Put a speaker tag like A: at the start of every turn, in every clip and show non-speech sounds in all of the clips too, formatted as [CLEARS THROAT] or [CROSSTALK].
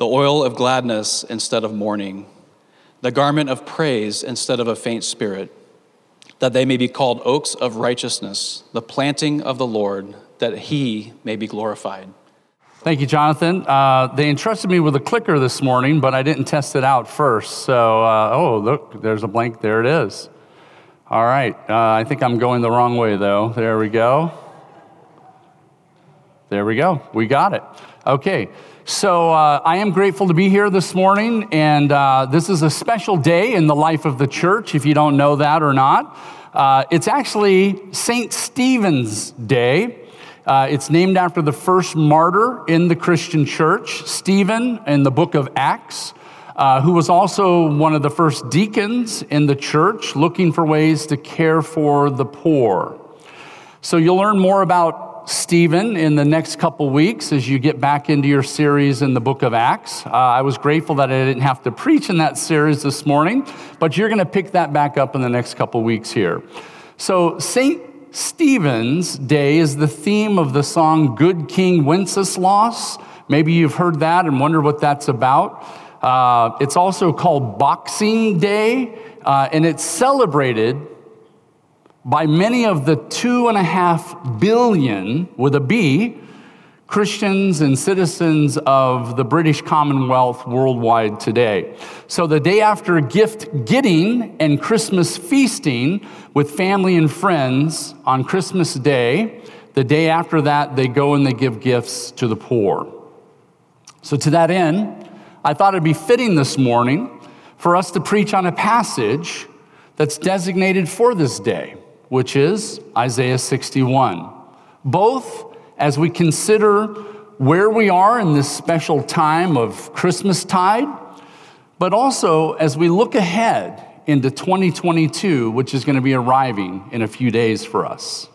A: the oil of gladness instead of mourning, the garment of praise instead of a faint spirit, that they may be called oaks of righteousness, the planting of the Lord, that he may be glorified.
B: Thank you, Jonathan. Uh, they entrusted me with a clicker this morning, but I didn't test it out first. So, uh, oh, look, there's a blank. There it is. All right. Uh, I think I'm going the wrong way, though. There we go. There we go. We got it. Okay. So uh, I am grateful to be here this morning, and uh, this is a special day in the life of the church, if you don't know that or not. Uh, it's actually St. Stephen's Day. Uh, it's named after the first martyr in the Christian church, Stephen, in the book of Acts. Uh, who was also one of the first deacons in the church looking for ways to care for the poor. So you'll learn more about Stephen in the next couple weeks as you get back into your series in the book of Acts. Uh, I was grateful that I didn't have to preach in that series this morning, but you're going to pick that back up in the next couple weeks here. So, St. Stephen's Day is the theme of the song Good King Wenceslas. Maybe you've heard that and wonder what that's about. Uh, it's also called Boxing Day, uh, and it's celebrated by many of the two and a half billion, with a B, Christians and citizens of the British Commonwealth worldwide today. So, the day after gift getting and Christmas feasting with family and friends on Christmas Day, the day after that, they go and they give gifts to the poor. So, to that end, I thought it'd be fitting this morning for us to preach on a passage that's designated for this day which is Isaiah 61. Both as we consider where we are in this special time of Christmas tide, but also as we look ahead into 2022, which is going to be arriving in a few days for us.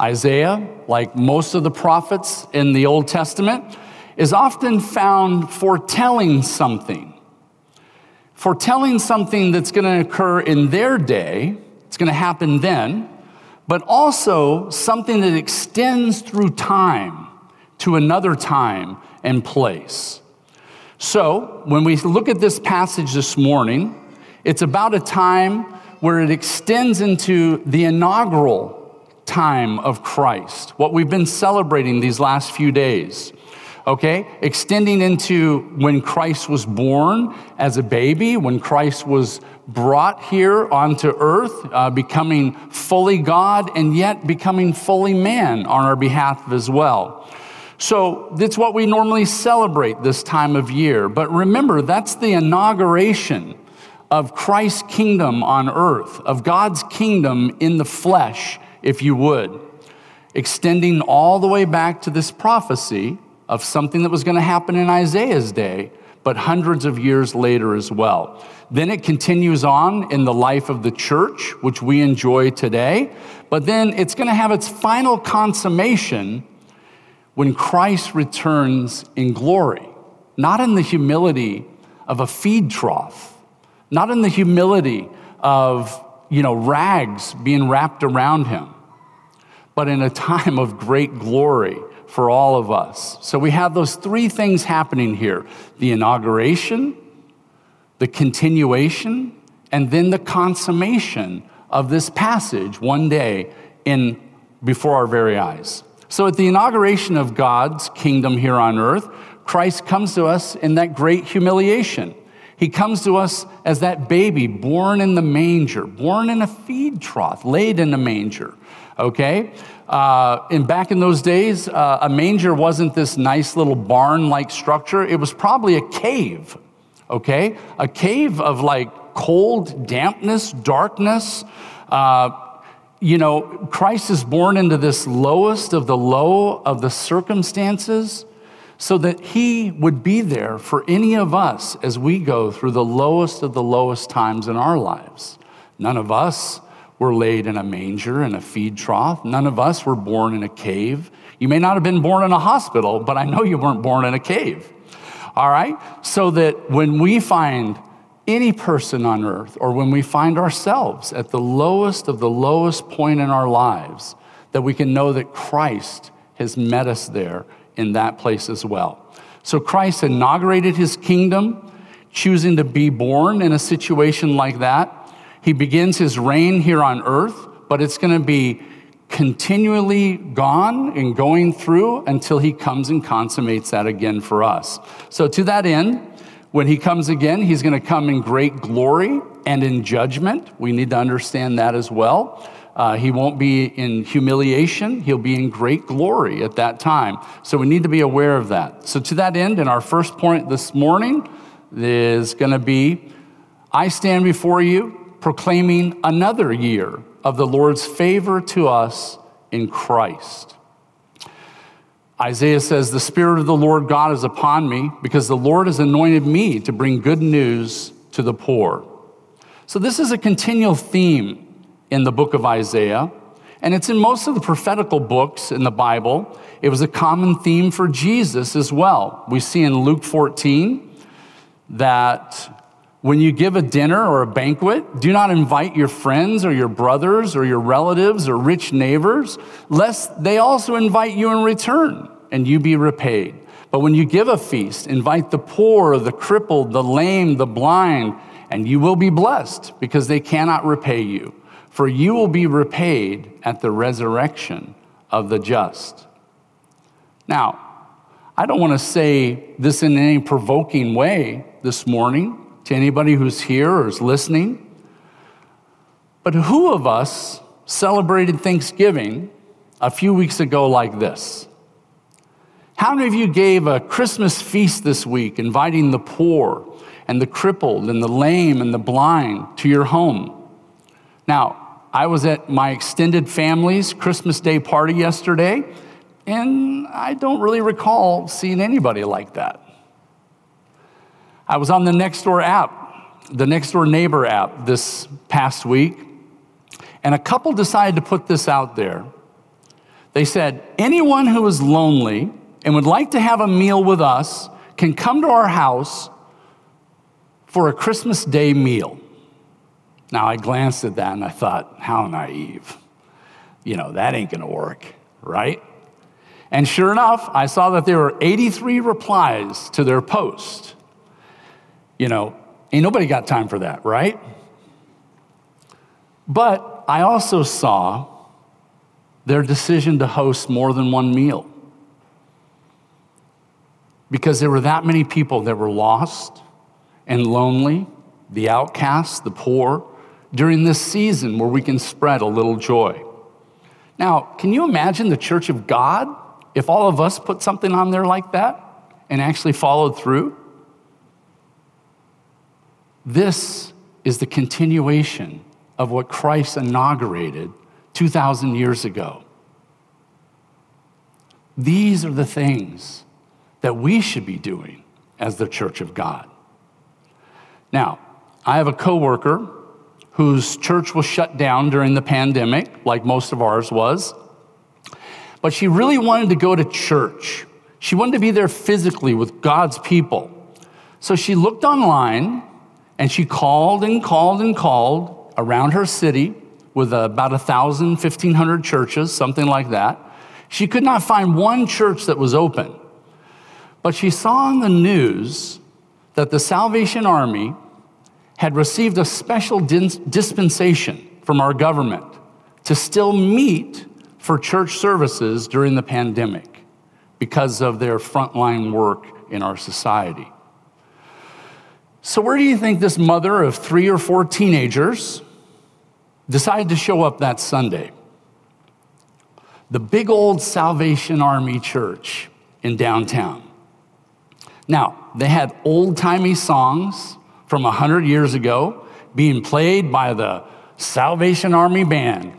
B: Isaiah, like most of the prophets in the Old Testament, is often found foretelling something. Foretelling something that's going to occur in their day it's going to happen then, but also something that extends through time to another time and place. So, when we look at this passage this morning, it's about a time where it extends into the inaugural time of Christ, what we've been celebrating these last few days okay? Extending into when Christ was born as a baby, when Christ was brought here onto earth, uh, becoming fully God and yet becoming fully man on our behalf as well. So that's what we normally celebrate this time of year. But remember, that's the inauguration of Christ's kingdom on earth, of God's kingdom in the flesh, if you would, extending all the way back to this prophecy of something that was going to happen in Isaiah's day, but hundreds of years later as well. Then it continues on in the life of the church, which we enjoy today, but then it's going to have its final consummation when Christ returns in glory, not in the humility of a feed trough, not in the humility of, you know, rags being wrapped around him, but in a time of great glory for all of us. So we have those three things happening here the inauguration, the continuation, and then the consummation of this passage one day in before our very eyes. So at the inauguration of God's kingdom here on earth, Christ comes to us in that great humiliation. He comes to us as that baby born in the manger, born in a feed trough, laid in a manger. Okay? Uh, and back in those days, uh, a manger wasn't this nice little barn like structure. It was probably a cave, okay? A cave of like cold, dampness, darkness. Uh, you know, Christ is born into this lowest of the low of the circumstances, so that He would be there for any of us as we go through the lowest of the lowest times in our lives. None of us were laid in a manger, in a feed trough. None of us were born in a cave. You may not have been born in a hospital, but I know you weren't born in a cave. All right? So that when we find any person on earth, or when we find ourselves at the lowest of the lowest point in our lives, that we can know that Christ has met us there in that place as well. So Christ inaugurated his kingdom, choosing to be born in a situation like that. He begins his reign here on earth, but it's going to be continually gone and going through until he comes and consummates that again for us. So, to that end, when he comes again, he's going to come in great glory and in judgment. We need to understand that as well. Uh, he won't be in humiliation, he'll be in great glory at that time. So, we need to be aware of that. So, to that end, in our first point this morning is going to be I stand before you proclaiming another year of the Lord's favor to us in Christ. Isaiah says, The Spirit of the Lord God is upon me because the Lord has anointed me to bring good news to the poor. So, this is a continual theme in the book of Isaiah, and it's in most of the prophetical books in the Bible. It was a common theme for Jesus as well. We see in Luke 14 that when you give a dinner or a banquet, do not invite your friends or your brothers or your relatives or rich neighbors, lest they also invite you in return and you be repaid. But when you give a feast, invite the poor, the crippled, the lame, the blind, and you will be blessed because they cannot repay you. For you will be repaid at the resurrection of the just. Now, I don't want to say this in any provoking way this morning to anybody who's here or is listening. But who of us celebrated Thanksgiving a few weeks ago like this? How many of you gave a Christmas feast this week, inviting the poor and the crippled and the lame and the blind to your home? Now, I was at my extended family's Christmas Day party yesterday, and I don't really recall seeing anybody like that. I was on the Nextdoor app, the Nextdoor Neighbor app this past week, and a couple decided to put this out there. They said, anyone who is lonely and would like to have a meal with us can come to our house for a Christmas Day meal. Now, I glanced at that and I thought, how naive. You know, that ain't gonna work, right? And sure enough, I saw that there were 83 replies to their post. You know, ain't nobody got time for that, right? But I also saw their decision to host more than one meal. Because there were that many people that were lost and lonely, the outcasts, the poor, during this season where we can spread a little joy. Now, can you imagine the church of God if all of us put something on there like that and actually followed through? This is the continuation of what Christ inaugurated 2,000 years ago. These are the things that we should be doing as the church of God. Now, I have a coworker whose church was shut down during the pandemic, like most of ours was. But she really wanted to go to church. She wanted to be there physically with God's people. So she looked online and she called and called and called around her city with about 1,000, 1,500 churches, something like that. She could not find one church that was open. But she saw in the news that the Salvation Army had received a special dispensation from our government to still meet for church services during the pandemic because of their frontline work in our society. So, where do you think this mother of three or four teenagers decided to show up that Sunday? The big old Salvation Army church in downtown. Now, they had old timey songs from 100 years ago being played by the Salvation Army band.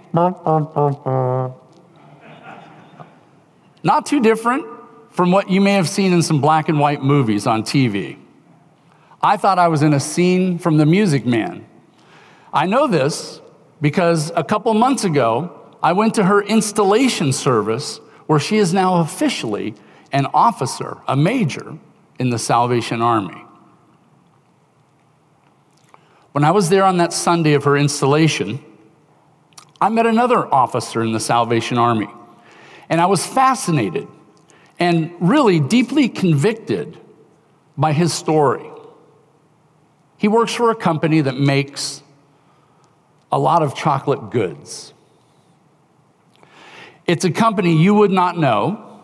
B: Not too different from what you may have seen in some black and white movies on TV. I thought I was in a scene from The Music Man. I know this because a couple months ago, I went to her installation service where she is now officially an officer, a major in the Salvation Army. When I was there on that Sunday of her installation, I met another officer in the Salvation Army, and I was fascinated and really deeply convicted by his story. He works for a company that makes a lot of chocolate goods. It's a company you would not know,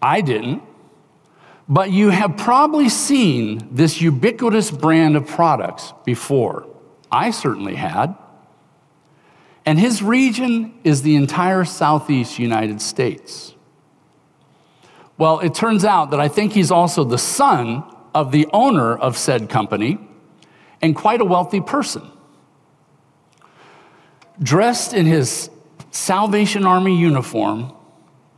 B: I didn't, but you have probably seen this ubiquitous brand of products before. I certainly had. And his region is the entire southeast United States. Well, it turns out that I think he's also the son of the owner of said company and quite a wealthy person. Dressed in his Salvation Army uniform,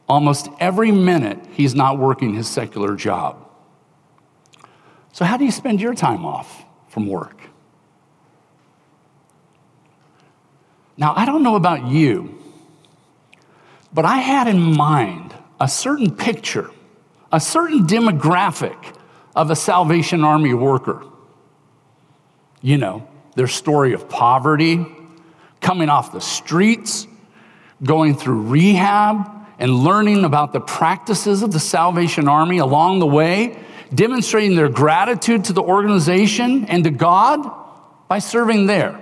B: almost every minute he's not working his secular job. So, how do you spend your time off from work? Now, I don't know about you, but I had in mind a certain picture, a certain demographic of a Salvation Army worker. You know, their story of poverty, coming off the streets, going through rehab, and learning about the practices of the Salvation Army along the way, demonstrating their gratitude to the organization and to God by serving there.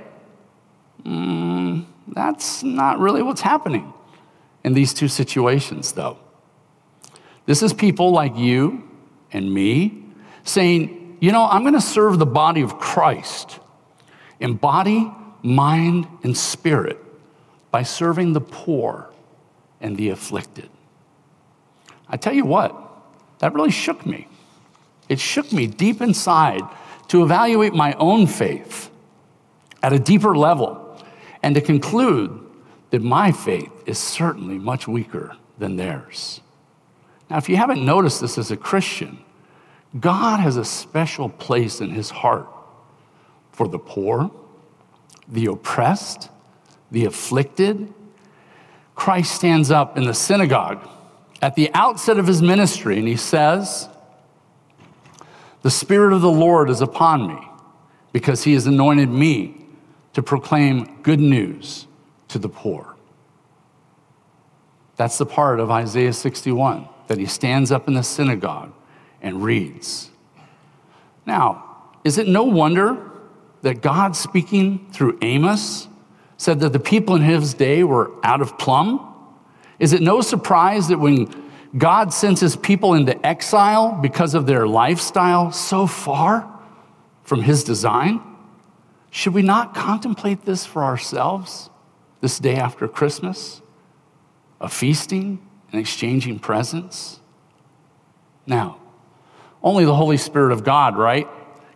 B: Mm, that's not really what's happening in these two situations, though. This is people like you and me saying, you know, I'm going to serve the body of Christ in body, mind, and spirit by serving the poor and the afflicted. I tell you what, that really shook me. It shook me deep inside to evaluate my own faith at a deeper level and to conclude that my faith is certainly much weaker than theirs. Now, if you haven't noticed this as a Christian, God has a special place in his heart for the poor, the oppressed, the afflicted. Christ stands up in the synagogue at the outset of his ministry and he says, The Spirit of the Lord is upon me because he has anointed me to proclaim good news to the poor. That's the part of Isaiah 61 that he stands up in the synagogue and reads. Now, is it no wonder that God, speaking through Amos, said that the people in his day were out of plumb? Is it no surprise that when God sends his people into exile because of their lifestyle so far from his design, should we not contemplate this for ourselves this day after Christmas? A feasting and exchanging presents? Now, only the Holy Spirit of God, right,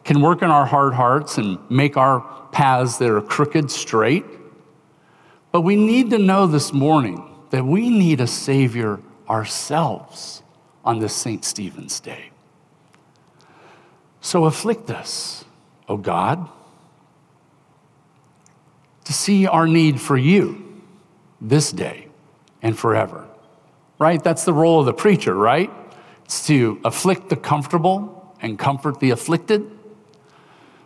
B: can work in our hard hearts and make our paths that are crooked straight. But we need to know this morning that we need a Savior ourselves on this St. Stephen's Day. So afflict us, O God to see our need for you this day and forever. Right? That's the role of the preacher, right? It's to afflict the comfortable and comfort the afflicted,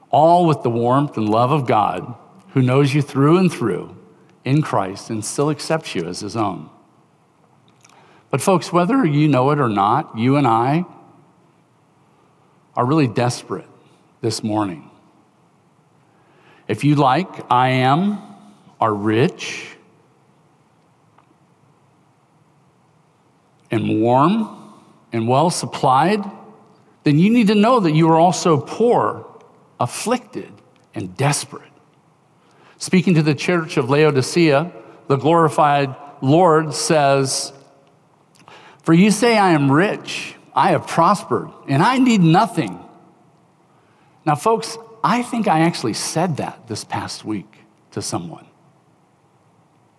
B: all with the warmth and love of God who knows you through and through in Christ and still accepts you as his own. But, folks, whether you know it or not, you and I are really desperate this morning if you like, I am, are rich and warm and well supplied, then you need to know that you are also poor, afflicted, and desperate. Speaking to the church of Laodicea, the glorified Lord says, For you say, I am rich, I have prospered, and I need nothing. Now, folks, I think I actually said that this past week to someone,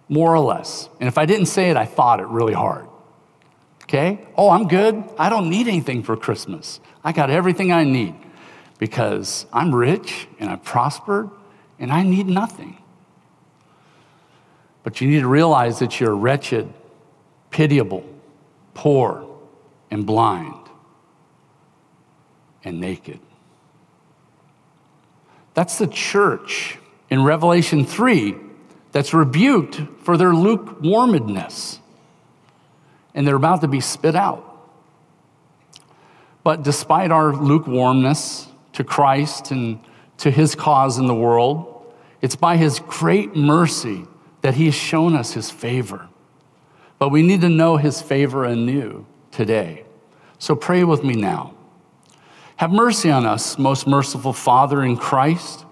B: more or less. And if I didn't say it, I thought it really hard. Okay? Oh, I'm good. I don't need anything for Christmas. I got everything I need because I'm rich and I've prospered and I need nothing. But you need to realize that you're wretched, pitiable, poor, and blind, and naked. That's the church in Revelation 3 that's rebuked for their lukewarmness, and they're about to be spit out. But despite our lukewarmness to Christ and to his cause in the world, it's by his great mercy that he has shown us his favor. But we need to know his favor anew today. So pray with me now. Have mercy on us, most merciful Father in Christ.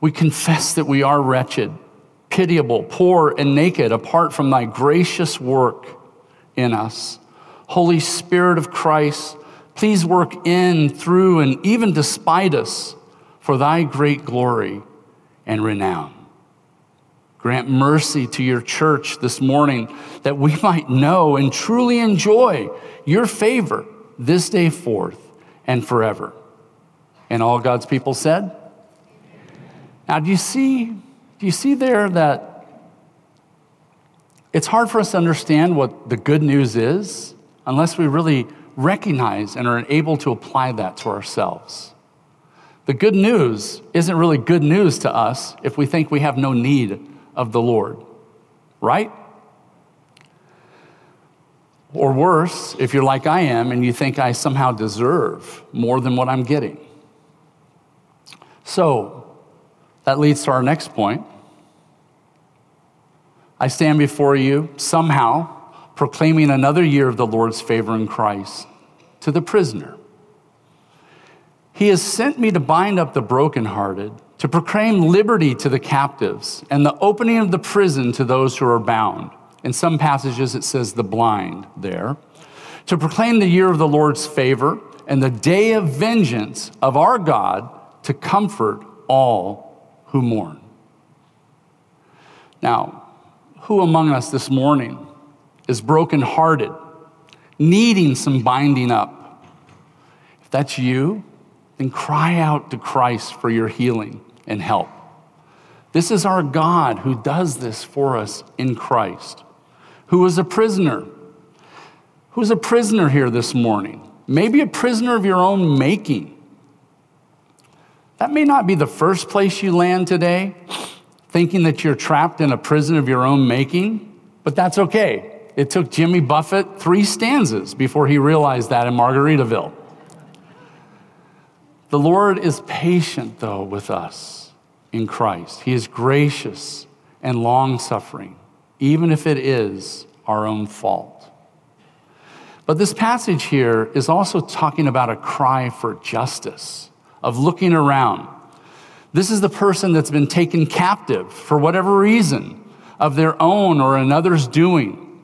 B: We confess that we are wretched, pitiable, poor, and naked apart from thy gracious work in us. Holy Spirit of Christ, please work in, through, and even despite us for thy great glory and renown. Grant mercy to your church this morning that we [LAUGHS] might know and truly enjoy your favor this day forth and forever. And all God's people said? Now, do you see, do you see there that it's hard for us to understand what the good news is unless we really recognize and are able to apply that to ourselves? The good news isn't really good news to us if we think we have no need of the Lord, right? Or worse, if you're like I am and you think I somehow deserve more than what I'm getting. So, that leads to our next point. I stand before you somehow proclaiming another year of the Lord's favor in Christ to the prisoner. He has sent me to bind up the brokenhearted to proclaim liberty to the captives and the opening of the prison to those who are bound. In some passages, it says the blind there. To proclaim the year of the Lord's favor and the day of vengeance of our God to comfort all who mourn. Now, who among us this morning is brokenhearted, needing some binding up? If that's you, then cry out to Christ for your healing and help. This is our God who does this for us in Christ, who is a prisoner. Who's a prisoner here this morning? Maybe a prisoner of your own making. That may not be the first place you land today, thinking that you're trapped in a prison of your own making, but that's okay. It took Jimmy Buffett three stanzas before he realized that in Margaritaville. The Lord is patient, though, with us in Christ. He is gracious and long suffering, even if it is our own fault. But this passage here is also talking about a cry for justice, of looking around. This is the person that's been taken captive for whatever reason of their own or another's doing.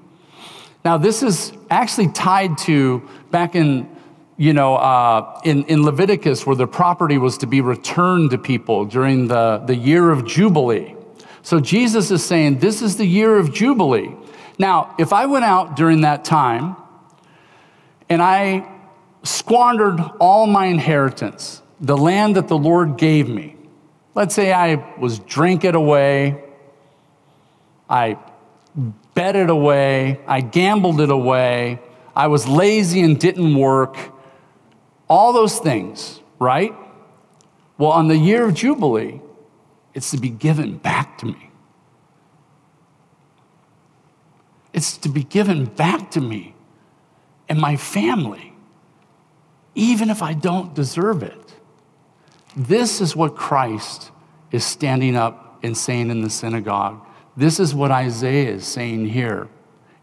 B: Now, this is actually tied to back in you know, uh, in, in Leviticus, where the property was to be returned to people during the, the year of Jubilee. So Jesus is saying, This is the year of Jubilee. Now, if I went out during that time and I squandered all my inheritance, the land that the Lord gave me, let's say I was drink it away, I bet it away, I gambled it away, I was lazy and didn't work, all those things, right? Well, on the year of Jubilee, it's to be given back to me. It's to be given back to me and my family, even if I don't deserve it. This is what Christ is standing up and saying in the synagogue. This is what Isaiah is saying here.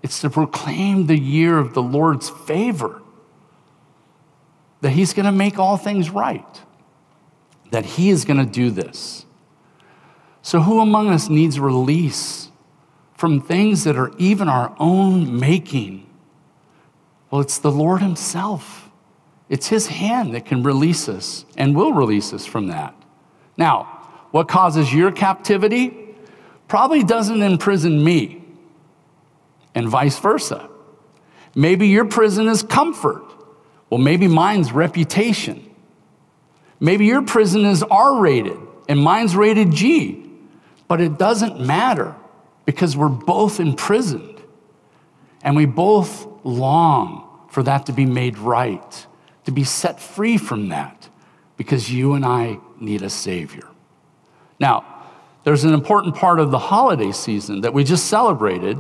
B: It's to proclaim the year of the Lord's favor that He's going to make all things right, that He is going to do this. So, who among us needs release from things that are even our own making? Well, it's the Lord Himself. It's His hand that can release us and will release us from that. Now, what causes your captivity probably doesn't imprison me, and vice versa. Maybe your prison is comfort. Well, maybe mine's reputation. Maybe your prison is R rated and mine's rated G. But it doesn't matter because we're both imprisoned and we both long for that to be made right, to be set free from that because you and I need a Savior. Now, there's an important part of the holiday season that we just celebrated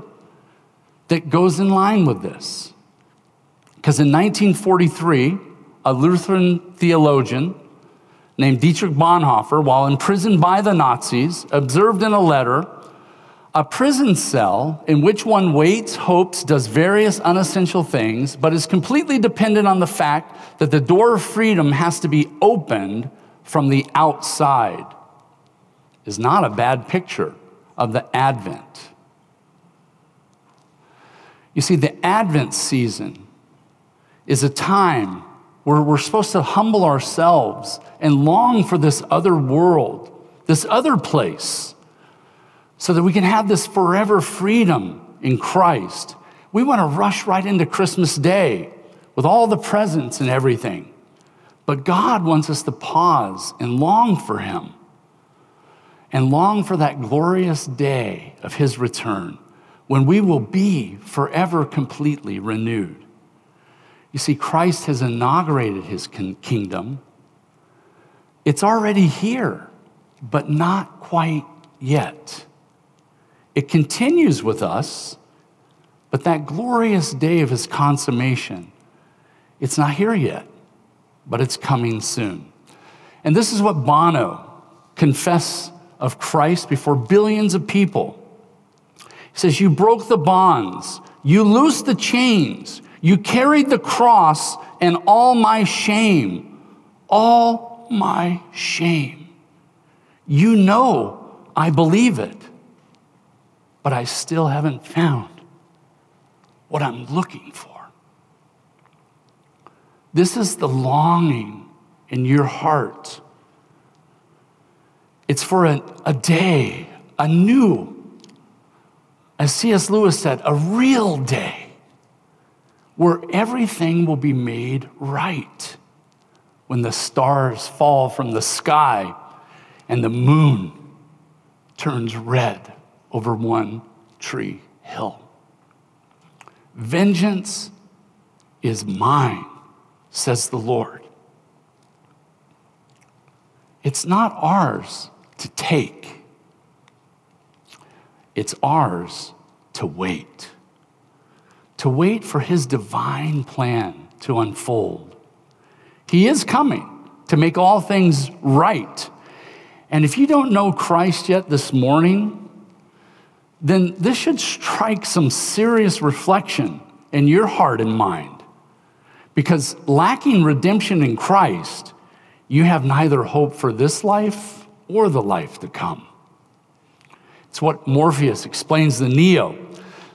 B: that goes in line with this. Because in 1943, a Lutheran theologian named Dietrich Bonhoeffer, while imprisoned by the Nazis, observed in a letter a prison cell in which one waits, hopes, does various unessential things, but is completely dependent on the fact that the door of freedom has to be opened from the outside, is not a bad picture of the Advent. You see, the Advent season is a time where we're supposed to humble ourselves and long for this other world, this other place, so that we can have this forever freedom in Christ. We want to rush right into Christmas Day with all the presents and everything. But God wants us to pause and long for Him and long for that glorious day of His return when we will be forever completely renewed. You see, Christ has inaugurated his kingdom. It's already here, but not quite yet. It continues with us, but that glorious day of his consummation, it's not here yet, but it's coming soon. And this is what Bono confessed of Christ before billions of people. He says, You broke the bonds, you loosed the chains, you carried the cross and all my shame, all my shame. You know I believe it, but I still haven't found what I'm looking for. This is the longing in your heart. It's for a, a day, a new, as C.S. Lewis said, a real day where everything will be made right. When the stars fall from the sky and the moon turns red over one tree hill. Vengeance is mine, says the Lord. It's not ours to take, it's ours to wait to wait for his divine plan to unfold. He is coming to make all things right. And if you don't know Christ yet this morning, then this should strike some serious reflection in your heart and mind. Because lacking redemption in Christ, you have neither hope for this life or the life to come. It's what Morpheus explains to Neo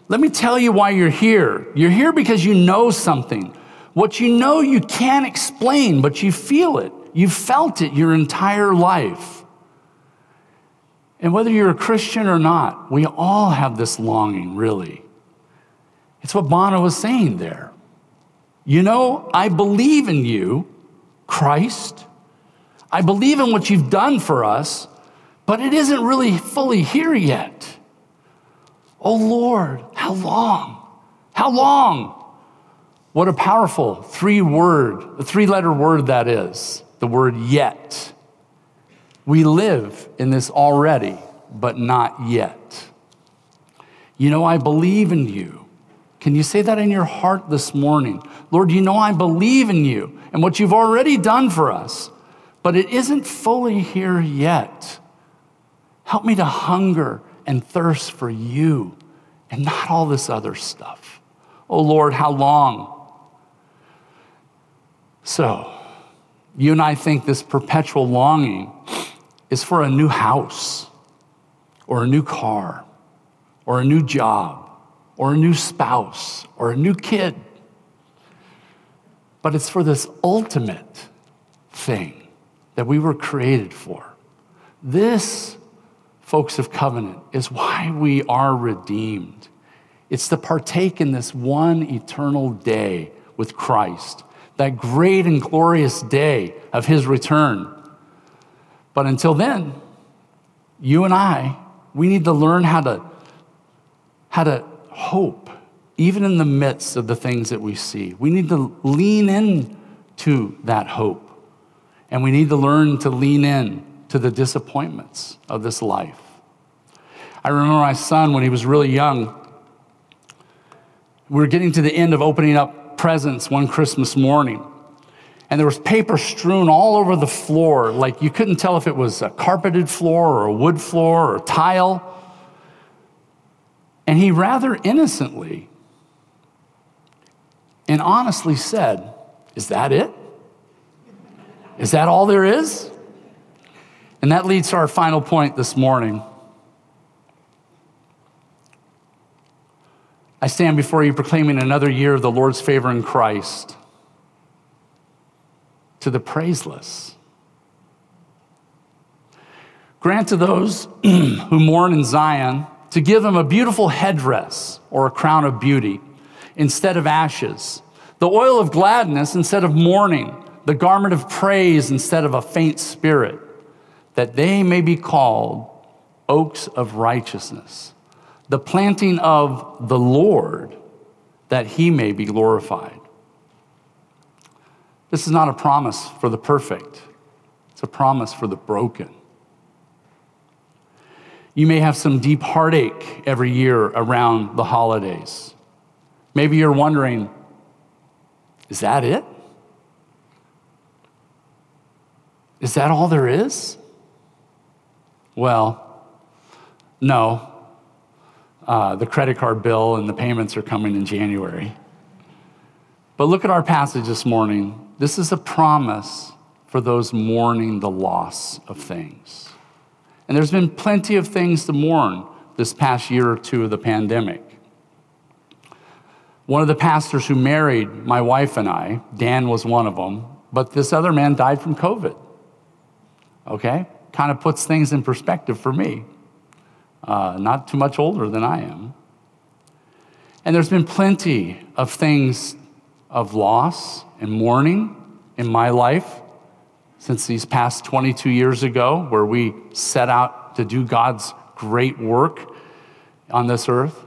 B: let me tell you why you're here. You're here because you know something. What you know you can't explain, but you feel it. You've felt it your entire life. And whether you're a Christian or not, we all have this longing, really. It's what Bono was saying there. You know, I believe in you, Christ. I believe in what you've done for us, but it isn't really fully here yet. Oh Lord, how long? How long? What a powerful three word, three letter word that is the word yet. We live in this already, but not yet. You know, I believe in you. Can you say that in your heart this morning? Lord, you know I believe in you and what you've already done for us, but it isn't fully here yet. Help me to hunger and thirst for you and not all this other stuff. Oh Lord, how long? So, you and I think this perpetual longing is for a new house, or a new car, or a new job, or a new spouse, or a new kid. But it's for this ultimate thing that we were created for. This folks of covenant, is why we are redeemed. It's to partake in this one eternal day with Christ, that great and glorious day of his return. But until then, you and I, we need to learn how to, how to hope, even in the midst of the things that we see. We need to lean in to that hope. And we need to learn to lean in to the disappointments of this life. I remember my son when he was really young. We were getting to the end of opening up presents one Christmas morning. And there was paper strewn all over the floor, like you couldn't tell if it was a carpeted floor or a wood floor or tile. And he rather innocently and honestly said, Is that it? Is that all there is? And that leads to our final point this morning. I stand before you proclaiming another year of the Lord's favor in Christ to the praiseless. Grant to those [CLEARS THROAT] who mourn in Zion to give them a beautiful headdress or a crown of beauty instead of ashes, the oil of gladness instead of mourning, the garment of praise instead of a faint spirit, that they may be called oaks of righteousness the planting of the Lord, that he may be glorified. This is not a promise for the perfect, it's a promise for the broken. You may have some deep heartache every year around the holidays. Maybe you're wondering, is that it? Is that all there is? Well, no, uh, the credit card bill and the payments are coming in January. But look at our passage this morning. This is a promise for those mourning the loss of things. And there's been plenty of things to mourn this past year or two of the pandemic. One of the pastors who married my wife and I, Dan was one of them, but this other man died from COVID. Okay? Kind of puts things in perspective for me uh, not too much older than I am. And there's been plenty of things of loss and mourning in my life since these past 22 years ago, where we set out to do God's great work on this earth.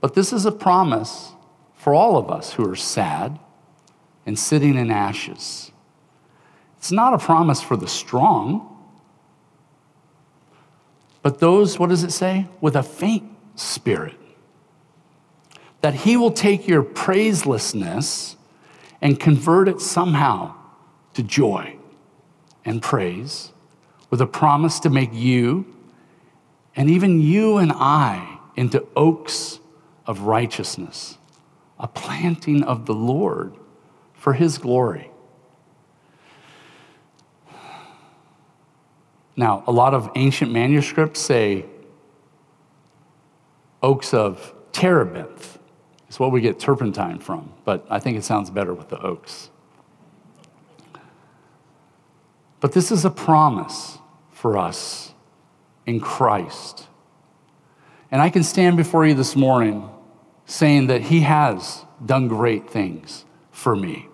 B: But this is a promise for all of us who are sad and sitting in ashes. It's not a promise for the strong. But those, what does it say? With a faint spirit. That he will take your praiselessness and convert it somehow to joy and praise with a promise to make you and even you and I into oaks of righteousness, a planting of the Lord for his glory. Now, a lot of ancient manuscripts say oaks of terebinth is what we get turpentine from, but I think it sounds better with the oaks. But this is a promise for us in Christ. And I can stand before you this morning saying that He has done great things for me.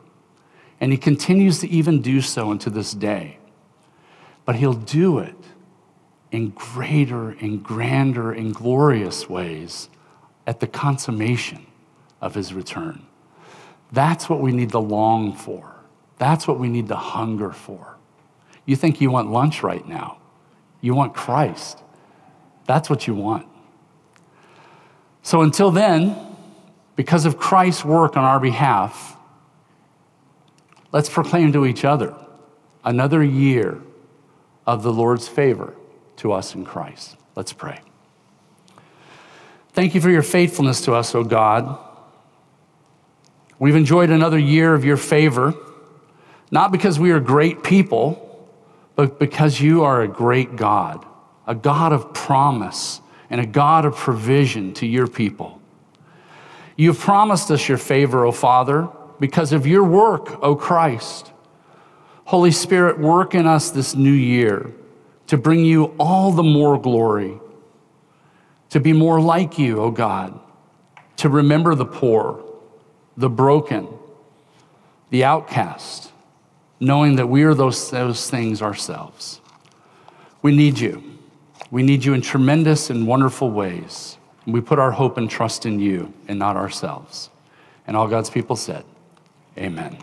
B: And He continues to even do so unto this day but he'll do it in greater and grander and glorious ways at the consummation of his return. That's what we need to long for. That's what we need to hunger for. You think you want lunch right now, you want Christ. That's what you want. So until then, because of Christ's work on our behalf, let's proclaim to each other another year of the Lord's favor to us in Christ. Let's pray. Thank you for your faithfulness to us, O God. We've enjoyed another year of your favor, not because we are great people, but because you are a great God, a God of promise and a God of provision to your people. You've promised us your favor, O Father, because of your work, O Christ. Holy Spirit, work in us this new year to bring you all the more glory, to be more like you, O God, to remember the poor, the broken, the outcast, knowing that we are those, those things ourselves. We need you. We need you in tremendous and wonderful ways. We put our hope and trust in you and not ourselves. And all God's people said, Amen.